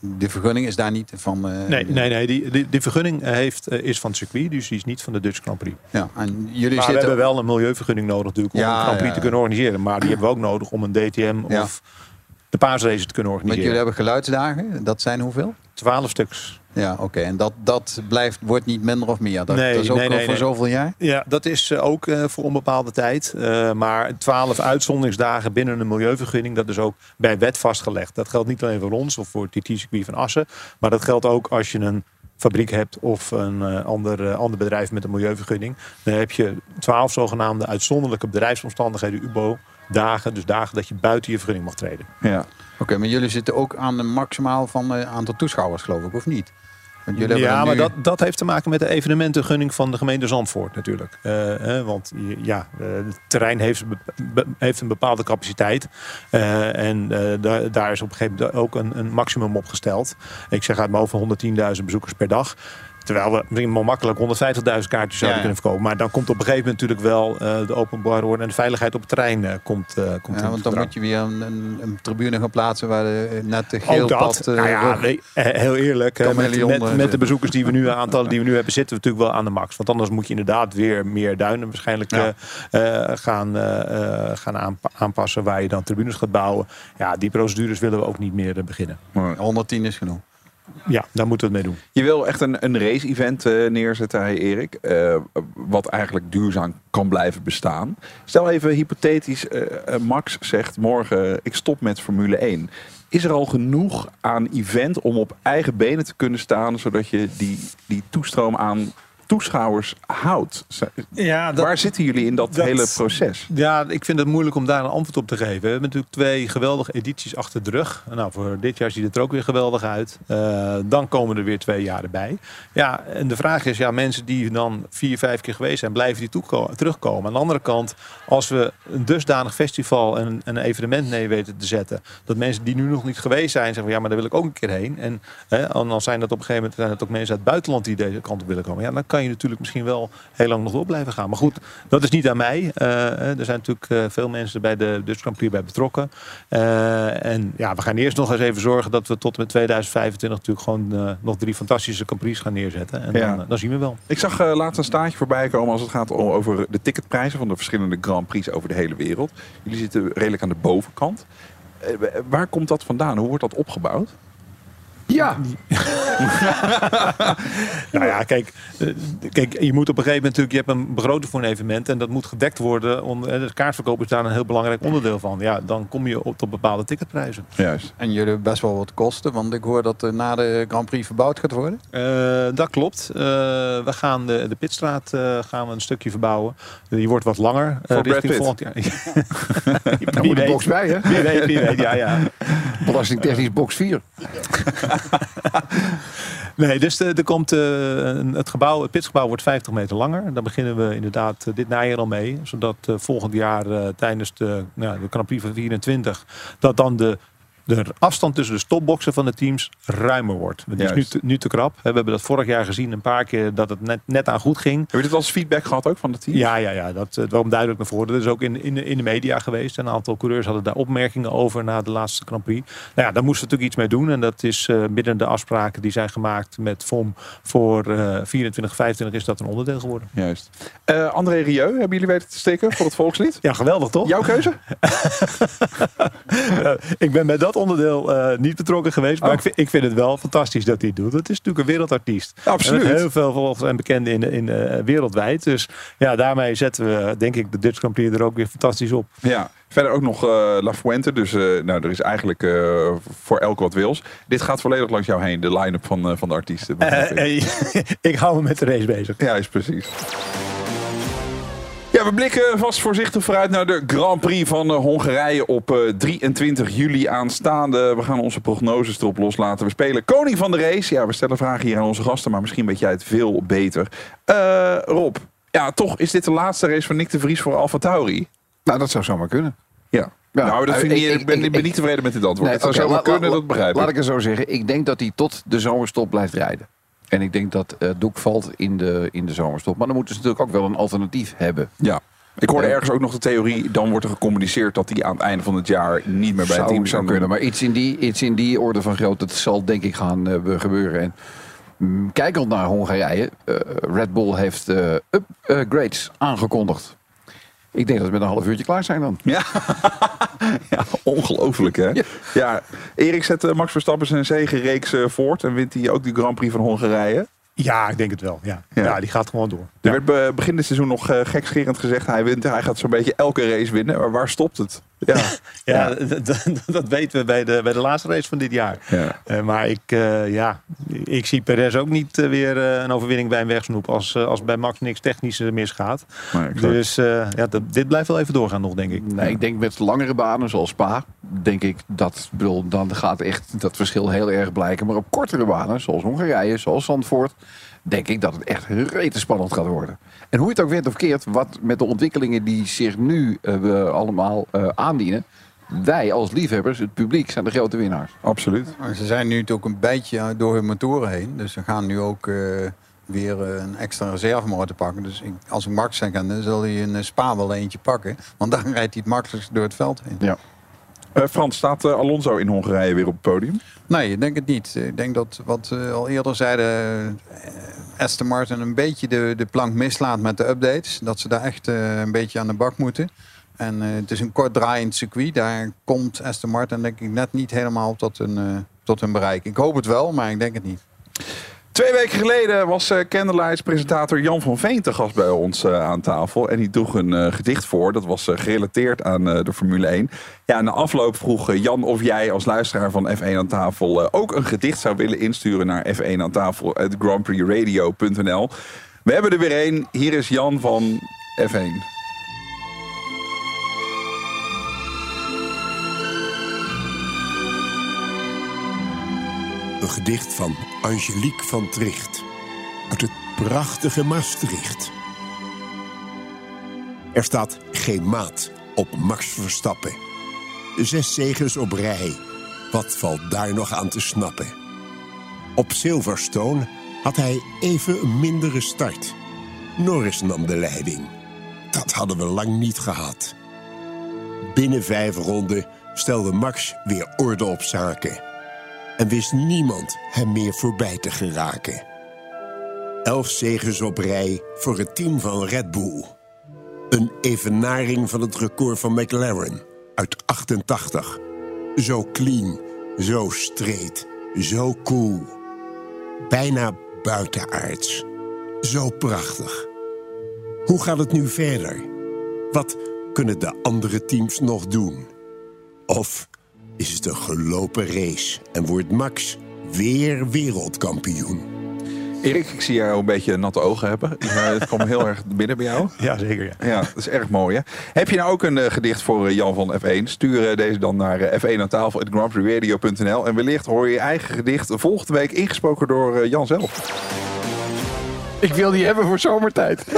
de vergunning is daar niet van... eh, Nee, nee, nee die, die, die vergunning eh, heeft, eh, is van het circuit, dus die is niet van de Dutch Grand Prix. Ja, en jullie maar we hebben wel een milieuvergunning nodig natuurlijk om Ja, een Grand Prix te kunnen organiseren. Maar die hebben we ook nodig om een DTM of de paasrace te kunnen Want jullie organiseren. hebben geluidsdagen. Dat zijn hoeveel? 12 stuks. Ja, oké. En dat, dat blijft, wordt niet minder of meer? Dat, Nee, dat is ook nee, nee, voor nee. zoveel jaar? Ja, dat is eh, ook eh, voor onbepaalde tijd. Eh, maar 12 uitzonderingsdagen binnen een milieuvergunning, dat is ook bij wet vastgelegd. Dat geldt niet alleen voor ons of voor het TT-circuit van Assen. Maar dat geldt ook als je een fabriek hebt of een eh, ander, ander bedrijf met een milieuvergunning. Dan heb je 12 zogenaamde uitzonderlijke bedrijfsomstandigheden, UBO. Dagen, dus dagen dat je buiten je vergunning mag treden. Ja. Oké, maar jullie zitten ook aan een maximaal van eh, aantal toeschouwers, geloof ik, of niet? Want jullie Ja, maar dat, dat heeft te maken met de evenementengunning van de gemeente Zandvoort natuurlijk. Eh, want ja, eh, het terrein heeft, heeft een bepaalde capaciteit. En daar, daar is op een gegeven moment ook een, een maximum op gesteld. Ik zeg uit mijn hoofd van 110.000 bezoekers per dag. Terwijl we misschien wel makkelijk 150.000 kaartjes zouden Ja. kunnen verkopen. Maar dan komt op een gegeven moment natuurlijk wel eh, de openbare orde en de veiligheid op het terrein eh, komt, eh, komt in Ja, want dan moet je weer een, een, een tribune gaan plaatsen waar de, net de geel dat. pad... nou ja, nee, heel eerlijk. Met, met, met de bezoekers die we nu aantallen die we nu hebben, zitten we natuurlijk wel aan de max. Want anders moet je inderdaad weer meer duinen waarschijnlijk Ja. gaan, eh, eh, gaan aanpa- aanpassen waar je dan tribunes gaat bouwen. Ja, die procedures willen we ook niet meer beginnen. 110 is genoeg. Ja, daar moeten we het mee doen. Je wil echt een, een race-event eh, neerzetten, hij Erik. eh, wat eigenlijk duurzaam kan blijven bestaan. Stel even hypothetisch, eh, Max zegt morgen ik stop met Formule 1. Is er al genoeg aan event om op eigen benen te kunnen staan, zodat je die, die toestroom aan toeschouwers houdt. Ja, dat- Waar zitten jullie in dat, dat- hele proces? Ja, ik vind het moeilijk om daar een antwoord op te geven. We hebben natuurlijk twee geweldige edities achter de rug. Nou, voor dit jaar ziet het er ook weer geweldig uit. Eh, dan komen er weer twee jaren bij. Ja, en de vraag is, ja, mensen die dan vier, vijf keer geweest zijn, blijven die terugkomen? Aan de andere kant, als we een dusdanig festival en een evenement neer weten te zetten, dat mensen die nu nog niet geweest zijn, zeggen van ja, maar daar wil ik ook een keer heen. En, hè, en dan zijn dat op een gegeven moment zijn het ook mensen uit het buitenland die deze kant op willen komen. Ja, dan kan je natuurlijk misschien wel heel lang nog door blijven gaan. Maar goed, dat is niet aan mij. Eh, er zijn natuurlijk eh, veel mensen bij de Dutch Grand Prix bij betrokken. Eh, en ja, we gaan eerst nog eens even zorgen dat we tot en met 2025 natuurlijk gewoon eh, nog drie fantastische Grand Prix gaan neerzetten. En Ja. dan, eh, dan zien we wel. Ik zag eh, laatst een staartje voorbij komen als het gaat over de ticketprijzen van de verschillende Grand Prix over de hele wereld. Jullie zitten redelijk aan de bovenkant. Eh, wa- waar komt dat vandaan? Hoe wordt dat opgebouwd? Ja. Nou ja, kijk, eh, kijk, je moet op een gegeven moment natuurlijk, je hebt een begroting voor een evenement en dat moet gedekt worden. Om, eh, de kaartverkoop is daar een heel belangrijk onderdeel van. Ja, dan kom je op tot bepaalde ticketprijzen. Juist. En jullie hebben best wel wat kosten, want ik hoor dat er na de Grand Prix verbouwd gaat worden. Eh, dat klopt. Eh, we gaan de, de Pitstraat eh, gaan we een stukje verbouwen. Die wordt wat langer. Voor Brad richting volgend jaar. De box bij, hè? Wie weet, wie weet. Ja, ja. Belastingtechnisch box 4. Nee, dus eh, er komt, eh, het, gebouw, het pitsgebouw wordt 50 meter langer. Daar beginnen we inderdaad eh, dit najaar al mee. Zodat volgend jaar tijdens de, nou, de Grand van 24... dat dan de, de afstand tussen de stopboxen van de teams ruimer wordt. Het is nu te, nu te krap. We hebben dat vorig jaar gezien een paar keer dat het net, net aan goed ging. Heb je dit als feedback gehad ook van de team? Ja, ja, ja, dat eh, kwam duidelijk naar voren. Dat is ook in, in, de- in de media geweest. Een aantal coureurs hadden daar opmerkingen over na de laatste Grand Prix. Nou ja, daar moesten we natuurlijk iets mee doen. En dat is eh, binnen de afspraken die zijn gemaakt met FOM voor eh 24, 25 is dat een onderdeel geworden. Juist. Eh, André Rieu, hebben jullie weten te steken voor het volkslied? Ja, geweldig toch? Jouw keuze? Eh, ik ben bij dat onderdeel eh, niet betrokken geweest. Maar Oh. ik, vind, ik vind het wel fantastisch dat hij het doet. Het is natuurlijk een wereldartiest. Ja, absoluut. En heel veel volgers en bekenden in, in, eh, wereldwijd. Dus ja, daarmee zetten we denk ik de Dutch Grand er ook weer fantastisch op. Ja, verder ook nog eh, La Fuente. Dus eh, nou, er is eigenlijk voor elk wat wils. Dit gaat volledig langs jou heen, de line-up van, van de artiesten. ik hou me met de race bezig. Ja, is precies. Ja, we blikken vast voorzichtig vooruit naar de Grand Prix van eh, Hongarije op eh, 23 juli aanstaande. We gaan onze prognoses erop loslaten. We spelen koning van de race. Ja, we stellen vragen hier aan onze gasten, maar misschien weet jij het veel beter. Eh, Rob, ja, toch is dit de laatste race van Nick de Vries voor Alfa Tauri? Nou, dat zou zomaar kunnen. Ja. Ja, nou, dat eh, vind ik, ik- ik, ben, ik- niet tevreden met dit antwoord. het zou zomaar kunnen, dat begrijp Laat ik. ik het zo zeggen. Ik denk dat hij tot de zomerstop blijft rijden. En ik denk dat eh Doek valt in de, in de zomerstop. Maar dan moeten ze natuurlijk ook wel een alternatief hebben. Ja. Ik hoorde Eh, ergens ook nog de theorie, dan wordt er gecommuniceerd dat hij aan het einde van het jaar niet meer bij het team Zou, kunnen, maar iets in, die, iets in die orde van grootte dat zal denk ik gaan eh, gebeuren. En mm, kijkend naar Hongarije, Red Bull heeft upgrades aangekondigd. Ik denk dat we met een half uurtje klaar zijn dan. Ja, ja ongelooflijk hè. Ja. Erik zet eh, Max Verstappen zijn zegenreeks eh, voort en wint hij ook die Grand Prix van Hongarije. Ja, ik denk het wel. Ja, Ja. ja. die gaat gewoon door. Er werd be- begin dit seizoen nog eh, gekscherend gezegd, hij, wint, hij gaat zo'n beetje elke race winnen. Maar waar stopt het? Ja, Ja, dat weten we bij de, bij de laatste race van dit jaar. Ja. Eh, maar ik, eh, ja, ik zie Perez ook niet eh, weer eh, een overwinning bij een wegsnoep als, als bij Max niks technisch misgaat. Dus eh, ja, dat, dit blijft wel even doorgaan nog, denk ik. Nee, ik denk met langere banen zoals Spa, denk ik dat bedoel, dan gaat echt dat verschil heel erg blijken. Maar op kortere banen, zoals Hongarije, zoals Zandvoort, denk ik dat het echt rete spannend gaat worden. En hoe je het ook went of keert, wat met de ontwikkelingen die zich nu we allemaal eh, aandienen, wij als liefhebbers, het publiek, zijn de grote winnaars. Absoluut. Maar Ze zijn nu ook een beetje door hun motoren heen. Dus ze gaan nu ook eh, weer een extra reservemotor pakken. Dus ik, als ik Max zeg, dan zal hij een Spa wel eentje pakken. Want dan rijdt hij het makkelijkst door het veld heen. Ja. Eh, Frans, staat eh, Alonso in Hongarije weer op het podium? Nee, ik denk het niet. Ik denk dat wat we al eerder zeiden, eh, Aston Martin een beetje de, de plank mislaat met de updates. Dat ze daar echt eh, een beetje aan de bak moeten. En eh, het is een kort draaiend circuit. Daar komt Aston Martin denk ik net niet helemaal tot hun, eh, tot hun bereik. Ik hoop het wel, maar ik denk het niet. Twee weken geleden was eh Candlelights presentator Jan van Veen te gast bij ons eh, aan tafel. En die droeg een eh, gedicht voor. Dat was gerelateerd aan de Formule 1. Ja, na afloop vroeg Jan of jij als luisteraar van F1 aan tafel ook een gedicht zou willen insturen naar F1 aan tafel Grandprixradio.nl. We hebben er weer één. Hier is Jan van F1. Een gedicht van Angelique van Tricht. Uit het prachtige Maastricht. Er staat geen maat op Max Verstappen. Zes zegens op rij. Wat valt daar nog aan te snappen? Op Silverstone had hij even een mindere start. Norris nam de leiding. Dat hadden we lang niet gehad. Binnen vijf ronden stelde Max weer orde op zaken. En wist niemand hem meer voorbij te geraken. Elf zegens op rij voor het team van Red Bull. Een evenaring van het record van McLaren uit 88. Zo clean, zo straight, zo cool. Bijna buitenaards. Zo prachtig. Hoe gaat het nu verder? Wat kunnen de andere teams nog doen? Of is het een gelopen race en wordt Max weer wereldkampioen? Erik, ik zie jou een beetje natte ogen hebben. Ja, het kwam heel erg binnen bij jou. Ja, zeker. Ja. Ja, dat is erg mooi. Hè? Heb je nou ook een eh, gedicht voor eh, Jan van F1? Stuur eh, deze dan naar eh, F1 aan tafel En wellicht hoor je je eigen gedicht volgende week ingesproken door eh, Jan zelf. Ik wil die hebben voor zomertijd.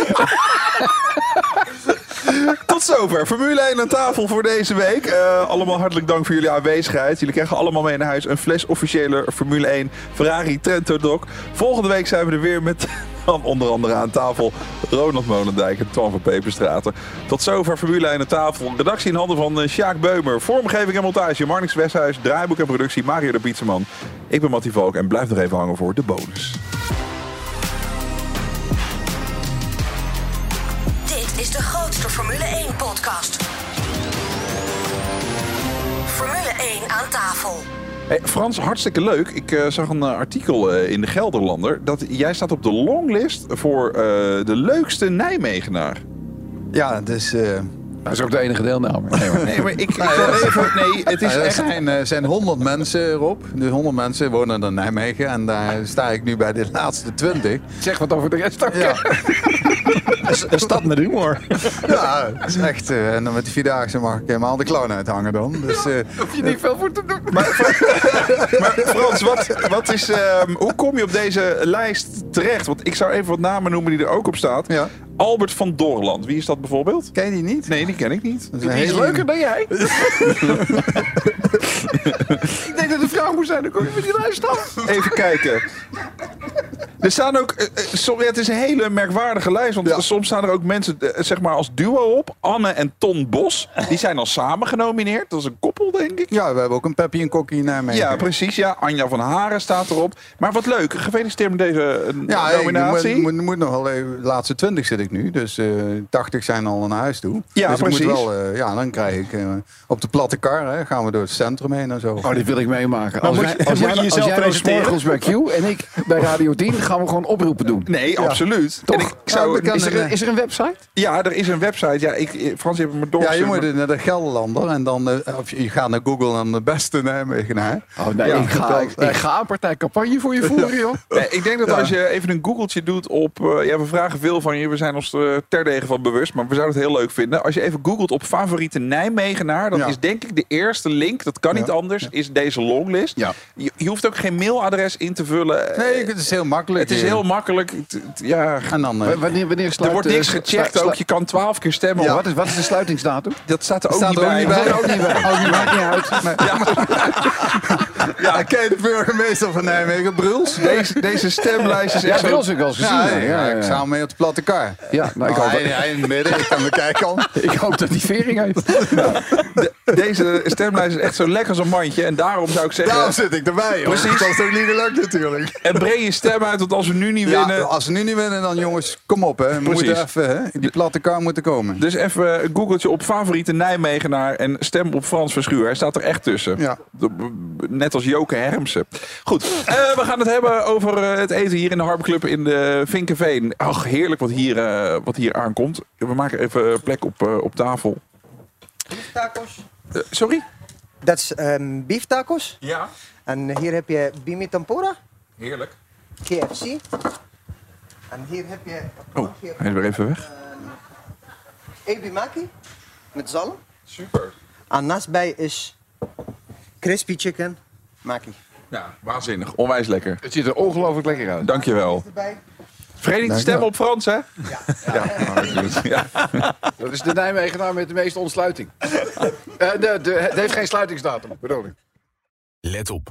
Tot zover. Formule 1 aan tafel voor deze week. Eh, allemaal hartelijk dank voor jullie aanwezigheid. Jullie krijgen allemaal mee naar huis een fles officiële Formule 1 Ferrari Trento Doc. Volgende week zijn we er weer met onder andere aan tafel Ronald Molendijk en Twan van Peperstraten. Tot zover Formule 1 aan tafel. Redactie in handen van uh, Sjaak Beumer. Vormgeving en montage Marnix Westhuis. Draaiboek en productie Mario de Pizzaman. Ik ben Mattie Valk en blijf nog even hangen voor de bonus. Is de grootste Formule 1-podcast. Formule 1 aan tafel. Hey, Frans, hartstikke leuk. Ik eh, zag een eh, artikel eh, in de Gelderlander dat jij staat op de longlist voor eh, de leukste Nijmegenaar. Ja, dus... Dat is ook de enige deelnemer. Nee, maar. Nee, maar ik, ik wil even. Nee, het is er echt. zijn, eh, zijn 100 mensen erop. Dus 100 mensen wonen in Nijmegen. En daar sta ik nu bij de laatste 20. Zeg wat over de rest ook. Ja, Een stad met humor. ja het is echt. eh, en dan met die vierdaagse mag ik helemaal de clown uithangen dan. Dus eh, Hoef je niet veel voor te doen. Maar Frans, wat, wat is, ehm, hoe kom je op deze lijst terecht? Want ik zou even wat namen noemen die er ook op staat. Ja. Albert van Doorland. Wie is dat bijvoorbeeld? ken je die niet? Nee, die ken ik niet. Dat is een Die is hele- leuker dan jij. ik denk dat de vrouw moet zijn. Dan kom je met die lijst af. Even kijken. Er staan ook, eh, eh, ja, het is een hele merkwaardige lijst. Want soms staan er ook mensen eh, zeg maar als duo op. Anne en Ton Bos. Die zijn al samen genomineerd. Dat is een koppel, denk ik. Ja, we hebben ook een Peppy en Kokkie in Nijmegen. Ja, precies. Ja, Anja van Haren staat erop. Maar wat leuk. Gefeliciteerd met deze eh, Ja, ik nominatie. moet, moet, moet nog wel even, de laatste 20 zit ik nu. Dus eh 80 zijn al naar huis toe. Ja, dus ik precies. Moet wel, eh, ja, dan krijg ik op de platte kar, hè, gaan we door het centrum heen en zo. Oh, dit wil ik meemaken. Als, moet jij, als, moet jij, je als jij nou bij Q en ik bij Radio 10 gaan we gewoon oproepen doen. Nee, absoluut. En ik zou, Ja, we Is er, een- is er een website? ja, er is een website. Ja, ik, eh, Frans, je hebt me Ja, doorgestuurd. je moet naar de Gelderlander en dan eh, of je gaat naar Google en de beste Nijmegenaar. Oh nee, Ja, ik, ga, ik, dat- ik ga een partij campagne voor je voeren, joh. Nee, ik denk dat als je even een googeltje doet op... eh, ja, we vragen veel van je. We zijn ons er terdege van bewust. Maar we zouden het heel leuk vinden. Als je even googelt op favoriete Nijmegenaar... dan Ja. is denk ik de eerste link, dat kan niet Ja. anders... is deze longlist. Ja. Je, je hoeft ook geen mailadres in te vullen. Nee, het is heel makkelijk. Het is heel makkelijk. Ja, En dan eh, W- Wanneer, wanneer er sluit, wordt niks gecheckt ook. Je kan twaalf keer stemmen. Ja, wat, is, wat is de sluitingsdatum? Dat staat er ook Staat niet er ook bij. niet bij. Dat staat er ook niet bij. Oh, die maakt niet uit. ja, ken je de burgemeester van Nijmegen, Bruls? Deze, deze stemlijst is Ja, echt zo... ons heb ik eens gezien. Ja, Ja, ja, ja, ja, ik sta mee op de platte kar. Ja, nou, ik, hoop, hij, hij in het midden, ik aan de kijkkant. ik hoop dat die vering heeft. De- deze stemlijst is echt zo lekker als een mandje. En daarom zou ik zeggen... Daarom zit ik erbij, joh. Precies. Dat is ook niet gelukt natuurlijk. En breng je stem uit, want als we nu niet Ja, winnen... als we nu niet winnen, dan jongens, kom op hè. We Precies. moeten even, hè. Die platte kar moeten komen. Dus even een googeltje op favoriete Nijmegenaar en stem op Frans Verschuur. Hij staat er echt tussen. Ja. Net als Joke Hermsen. Goed, eh, we gaan het hebben over eh, het eten hier in de Harbor in de Vinkenveen. Ach, heerlijk wat hier, eh, wat hier aankomt. We maken even plek op, op tafel. Tacos. Sorry? Dat is ehm beef tacos. Ja. En hier heb je bimi tempura, Heerlijk. KFC. En hier heb je Oh, hij is weer even weg. ebi maki met zalm. Super. En naast bij is crispy chicken maki. Ja, waanzinnig. Onwijs lekker. Het ziet er ongelooflijk lekker uit. Dankjewel. Verenigde stemmen op Frans, hè? Ja. ja. Dat is de Nijmegenaar met de meeste ontsluiting. Eh, de, de, het heeft geen sluitingsdatum, bedoel ik. Let op.